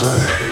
say.